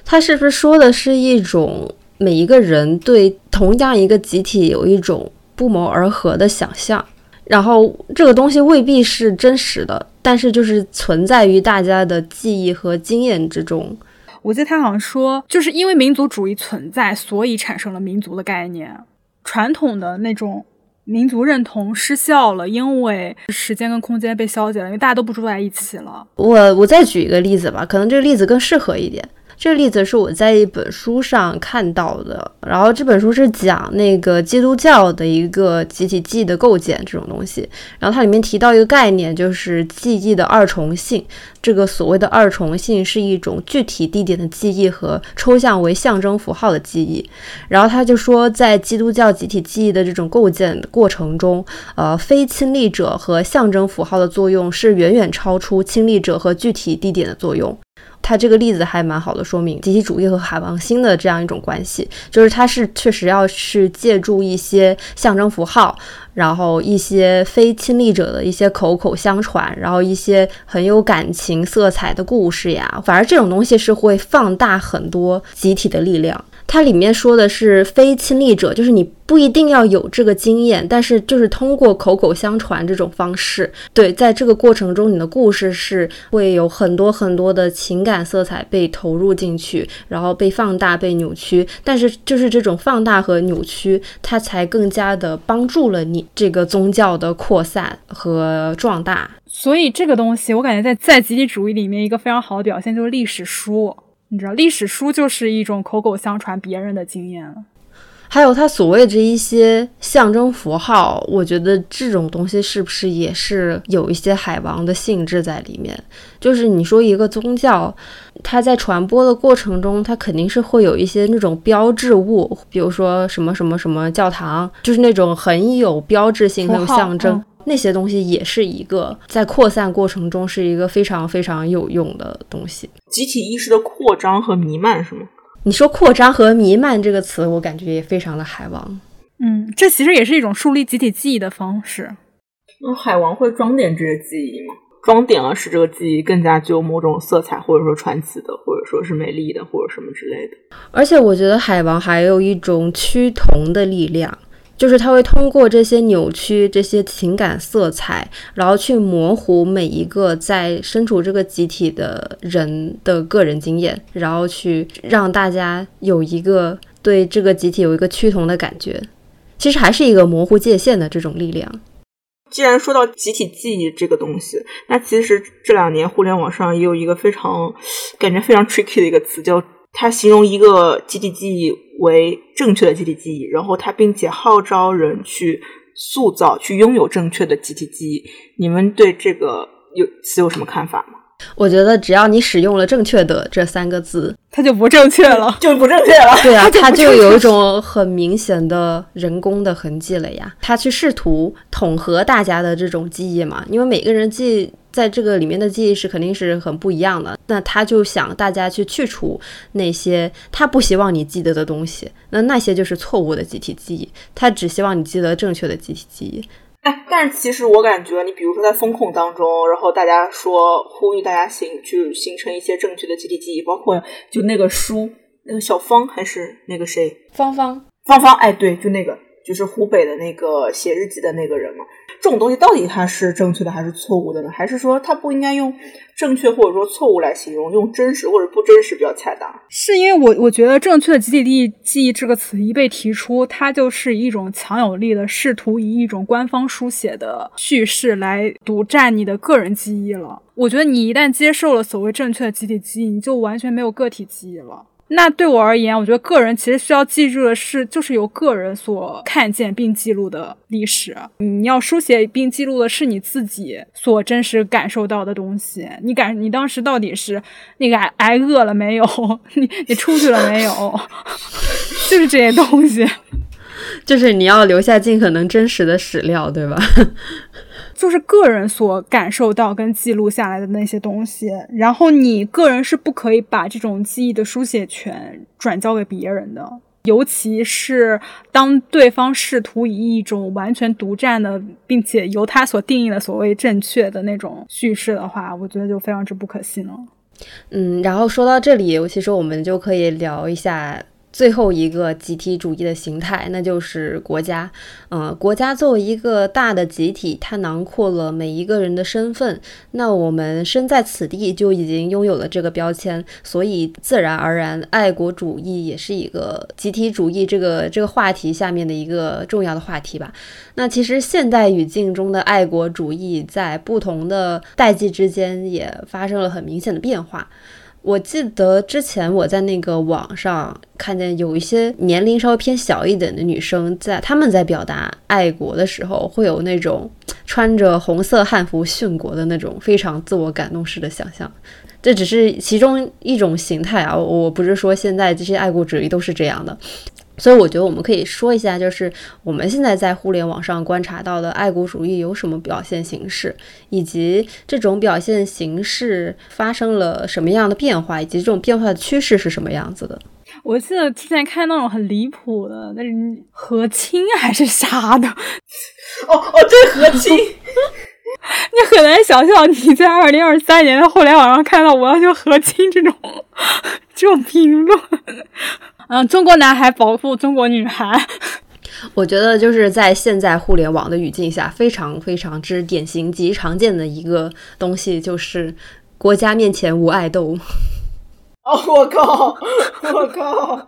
它是不是说的是一种每一个人对同样一个集体有一种不谋而合的想象，然后这个东西未必是真实的，但是就是存在于大家的记忆和经验之中。我记得他好像说，就是因为民族主义存在，所以产生了民族的概念。传统的那种民族认同失效了，因为时间跟空间被消解了，因为大家都不住在一起了。我我再举一个例子吧，可能这个例子更适合一点。这个例子是我在一本书上看到的，然后这本书是讲那个基督教的一个集体记忆的构建这种东西，然后它里面提到一个概念，就是记忆的二重性。这个所谓的二重性是一种具体地点的记忆和抽象为象征符号的记忆。然后他就说，在基督教集体记忆的这种构建过程中，呃，非亲历者和象征符号的作用是远远超出亲历者和具体地点的作用。他这个例子还蛮好的，说明集体主义和海王星的这样一种关系，就是它是确实要去借助一些象征符号，然后一些非亲历者的一些口口相传，然后一些很有感情色彩的故事呀，反而这种东西是会放大很多集体的力量。它里面说的是非亲历者，就是你不一定要有这个经验，但是就是通过口口相传这种方式，对，在这个过程中，你的故事是会有很多很多的情感色彩被投入进去，然后被放大、被扭曲。但是就是这种放大和扭曲，它才更加的帮助了你这个宗教的扩散和壮大。所以这个东西，我感觉在在集体主义里面一个非常好的表现就是历史书。你知道，历史书就是一种口口相传别人的经验了。还有它所谓这一些象征符号，我觉得这种东西是不是也是有一些海王的性质在里面？就是你说一个宗教，它在传播的过程中，它肯定是会有一些那种标志物，比如说什么什么什么教堂，就是那种很有标志性、很有象征。嗯那些东西也是一个在扩散过程中是一个非常非常有用的东西。集体意识的扩张和弥漫是吗？你说扩张和弥漫这个词，我感觉也非常的海王。嗯，这其实也是一种树立集体记忆的方式。那海王会装点这些记忆吗？装点了使这个记忆更加具有某种色彩，或者说传奇的，或者说是美丽的，或者什么之类的。而且我觉得海王还有一种趋同的力量，就是他会通过这些扭曲、这些情感色彩，然后去模糊每一个在身处这个集体的人的个人经验，然后去让大家有一个对这个集体有一个趋同的感觉。其实还是一个模糊界限的这种力量。既然说到集体记忆这个东西，那其实这两年互联网上也有一个非常感觉非常 tricky 的一个词，叫他形容一个集体记忆为正确的集体记忆，然后他并且号召人去塑造、去拥有正确的集体记忆。你们对这个有词有什么看法吗？我觉得只要你使用了“正确的”这三个字，它就不正确了。就不正确了。对啊，它 它就有一种很明显的人工的痕迹了呀。他去试图统合大家的这种记忆嘛，因为每个人记忆在这个里面的记忆是肯定是很不一样的。那他就想大家去去除那些他不希望你记得的东西，那那些就是错误的集体记忆。他只希望你记得正确的集体记忆。哎，但是其实我感觉，你比如说在风控当中，然后大家说呼吁大家形去形成一些正确的集体记忆，包括就那个书，那个小芳还是那个谁，芳芳，芳芳，哎，对，就那个，就是湖北的那个写日记的那个人嘛。这种东西到底它是正确的还是错误的呢？还是说它不应该用正确或者说错误来形容，用真实或者不真实比较恰当？是因为我我觉得正确的集体记忆记忆这个词一被提出，它就是一种强有力的试图以一种官方书写的叙事来独占你的个人记忆了。我觉得你一旦接受了所谓正确的集体记忆，你就完全没有个体记忆了。那对我而言，我觉得个人其实需要记住的是，就是由个人所看见并记录的历史。你要书写并记录的是你自己所真实感受到的东西。你感你当时到底是那个挨挨饿了没有？你你出去了没有？就是这些东西。就是你要留下尽可能真实的史料，对吧？就是个人所感受到跟记录下来的那些东西，然后你个人是不可以把这种记忆的书写权转交给别人的。尤其是当对方试图以一种完全独占的，并且由他所定义的所谓正确的那种叙事的话，我觉得就非常之不可信了。嗯，然后说到这里，其实我们就可以聊一下最后一个集体主义的形态，那就是国家。呃，国家作为一个大的集体，它囊括了每一个人的身份。那我们身在此地就已经拥有了这个标签，所以自然而然，爱国主义也是一个集体主义这个这个话题下面的一个重要的话题吧。那其实现代语境中的爱国主义，在不同的代际之间也发生了很明显的变化。我记得之前我在那个网上看见有一些年龄稍微偏小一点的女生，在她们在表达爱国的时候，会有那种穿着红色汉服殉国的那种非常自我感动式的想象。这只是其中一种形态啊，我不是说现在这些爱国主义都是这样的。所以我觉得我们可以说一下，就是我们现在在互联网上观察到的爱国主义有什么表现形式，以及这种表现形式发生了什么样的变化，以及这种变化的趋势是什么样子的。我记得之前看那种很离谱的，那是和亲还是啥的，哦哦，对，和亲，你很难想象你在二零二三年的互联网上看到“我要求和亲”这种这种评论。嗯，中国男孩保护中国女孩。我觉得就是在现在互联网的语境下，非常非常之典型及常见的一个东西，就是国家面前无爱豆。哦，我靠，我靠，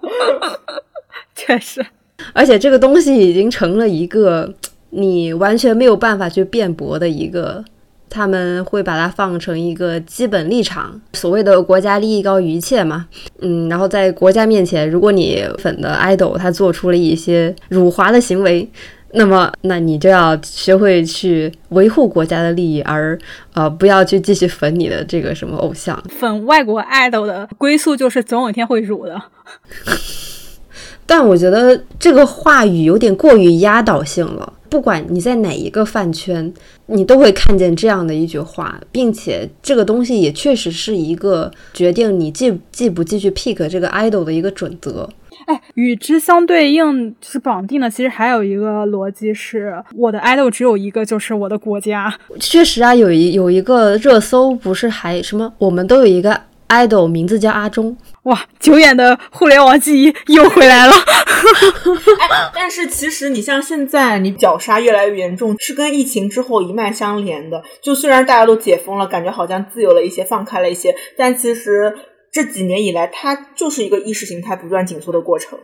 确实，而且这个东西已经成了一个你完全没有办法去辩驳的一个，他们会把它放成一个基本立场，所谓的国家利益高于一切嘛。嗯，然后在国家面前，如果你粉的 idol 他做出了一些辱华的行为，那么那你就要学会去维护国家的利益，而呃不要去继续粉你的这个什么偶像。粉外国爱豆的归宿就是总有一天会辱的。但我觉得这个话语有点过于压倒性了。不管你在哪一个饭圈，你都会看见这样的一句话，并且这个东西也确实是一个决定你继继不继续 pick 这个 idol 的一个准则。哎，与之相对应就是绑定的，其实还有一个逻辑是，我的 idol 只有一个，就是我的国家。确实啊，有一有一个热搜，不是还什么？我们都有一个 idol，名字叫阿忠。哇，久远的互联网记忆又回来了。哎，但是其实你像现在，你绞杀越来越严重，是跟疫情之后一脉相连的。就虽然大家都解封了，感觉好像自由了一些，放开了一些，但其实这几年以来，它就是一个意识形态不断紧缩的过程。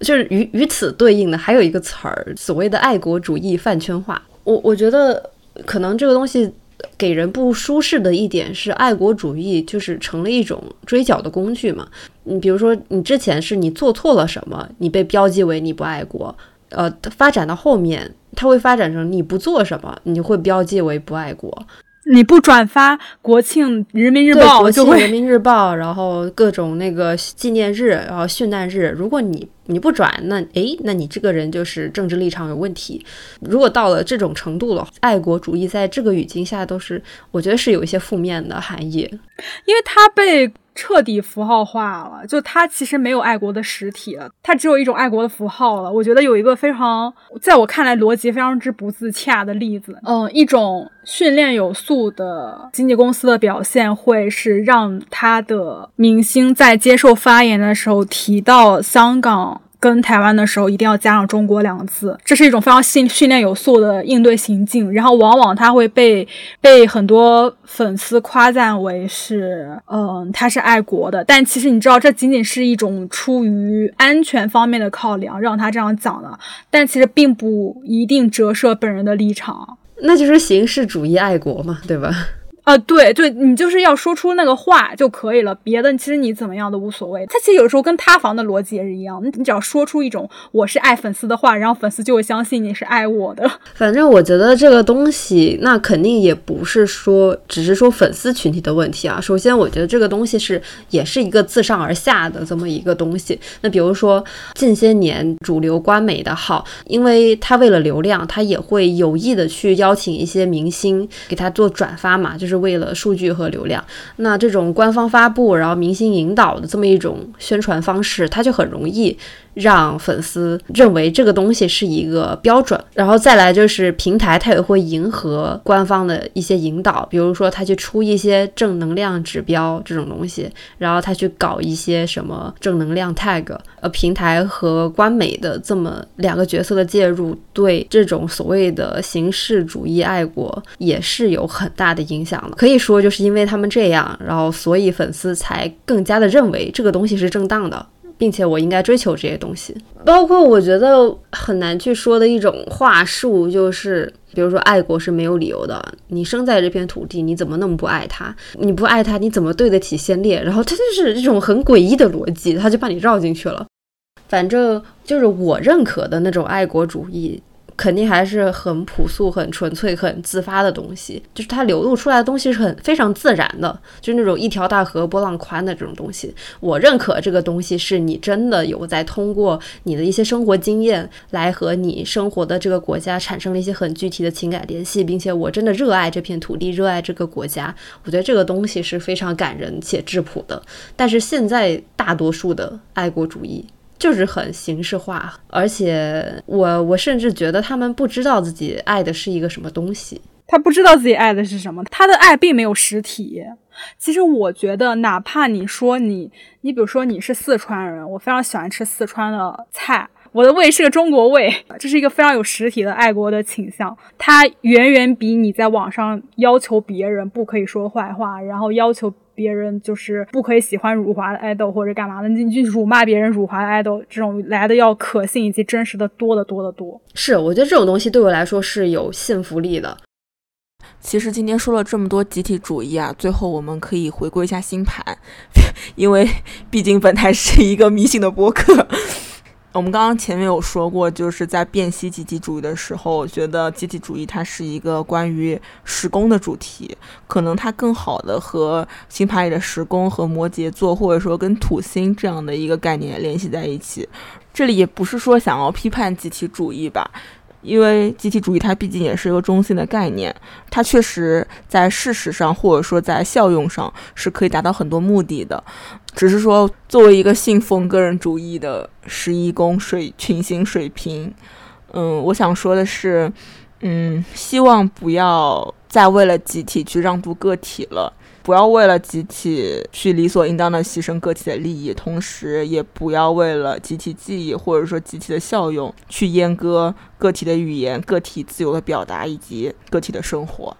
就是与与此对应的还有一个词儿，所谓的爱国主义饭圈化。我我觉得可能这个东西给人不舒适的一点是，爱国主义就是成了一种追缴的工具嘛。你比如说，你之前是你做错了什么，你被标记为你不爱国，呃，发展到后面，它会发展成你不做什么，你会标记为不爱国。你不转发国庆人民日对，报国庆、就会人民日报，然后各种那个纪念日，然后殉难日，如果你你不转，那诶，那你这个人就是政治立场有问题。如果到了这种程度了，爱国主义在这个语境下都是，我觉得是有一些负面的含义。因为它被彻底符号化了，就它其实没有爱国的实体了，它只有一种爱国的符号了。我觉得有一个非常，在我看来逻辑非常之不自洽的例子，嗯，一种训练有素的经纪公司的表现会是让他的明星在接受发言的时候提到香港。跟台湾的时候一定要加上“中国”两个字，这是一种非常训训练有素的应对行径。然后往往他会被被很多粉丝夸赞为是，嗯，他是爱国的。但其实你知道，这仅仅是一种出于安全方面的考量让他这样讲的，但其实并不一定折射本人的立场。那就是形式主义爱国嘛，对吧？啊，对对，你就是要说出那个话就可以了，别的其实你怎么样都无所谓。他其实有时候跟塌房的逻辑也是一样，你你只要说出一种我是爱粉丝的话，然后粉丝就会相信你是爱我的。反正我觉得这个东西，那肯定也不是说只是说粉丝群体的问题啊。首先，我觉得这个东西是也是一个自上而下的这么一个东西。那比如说近些年主流官媒的号，因为他为了流量，他也会有意的去邀请一些明星给他做转发嘛，就是为了数据和流量。那这种官方发布，然后明星引导的这么一种宣传方式，它就很容易让粉丝认为这个东西是一个标准，然后再来就是平台它也会迎合官方的一些引导，比如说它去出一些正能量指标这种东西，然后它去搞一些什么正能量 tag，呃，平台和官媒的这么两个角色的介入，对这种所谓的形式主义爱国也是有很大的影响的。可以说就是因为他们这样，然后所以粉丝才更加的认为这个东西是正当的。并且我应该追求这些东西，包括我觉得很难去说的一种话术，就是比如说爱国是没有理由的。你生在这片土地，你怎么那么不爱它？你不爱它，你怎么对得起先烈？然 后它就是这种很诡异的逻辑，它就把你绕进去了。反正就是我认可的那种爱国主义。肯定还是很朴素、很纯粹、很自发的东西，就是它流露出来的东西是很非常自然的，就是那种一条大河波浪宽的这种东西。我认可这个东西是你真的有在通过你的一些生活经验来和你生活的这个国家产生了一些很具体的情感联系，并且我真的热爱这片土地，热爱这个国家。我觉得这个东西是非常感人且质朴的。但是现在大多数的爱国主义。就是很形式化，而且我我甚至觉得他们不知道自己爱的是一个什么东西。他不知道自己爱的是什么，他的爱并没有实体。其实我觉得，哪怕你说你，你比如说你是四川人，我非常喜欢吃四川的菜，我的胃是个中国胃，这是一个非常有实体的爱国的倾向。它远远比你在网上要求别人不可以说坏话，然后要求。别人就是不可以喜欢辱华的爱豆或者干嘛的，你去辱骂别人辱华的爱豆，这种来的要可信以及真实的多得多得多。是，我觉得这种东西对我来说是有信服力的。其实今天说了这么多集体主义啊，最后我们可以回归一下星盘，因为毕竟本台是一个迷信的播客。我们刚刚前面有说过，就是在辨析集体主义的时候，我觉得集体主义它是一个关于时空的主题，可能它更好的和星盘里的时宫和摩羯座，或者说跟土星这样的一个概念联系在一起。这里也不是说想要批判集体主义吧。因为集体主义它毕竟也是一个中性的概念，它确实在事实上或者说在效用上是可以达到很多目的的，只是说作为一个信奉个人主义的十一宫水群星水平，嗯，我想说的是，嗯，希望不要再为了集体去让渡个体了。不要为了集体去理所应当的牺牲个体的利益，同时也不要为了集体记忆或者说集体的效用去阉割个体的语言、个体自由的表达以及个体的生活。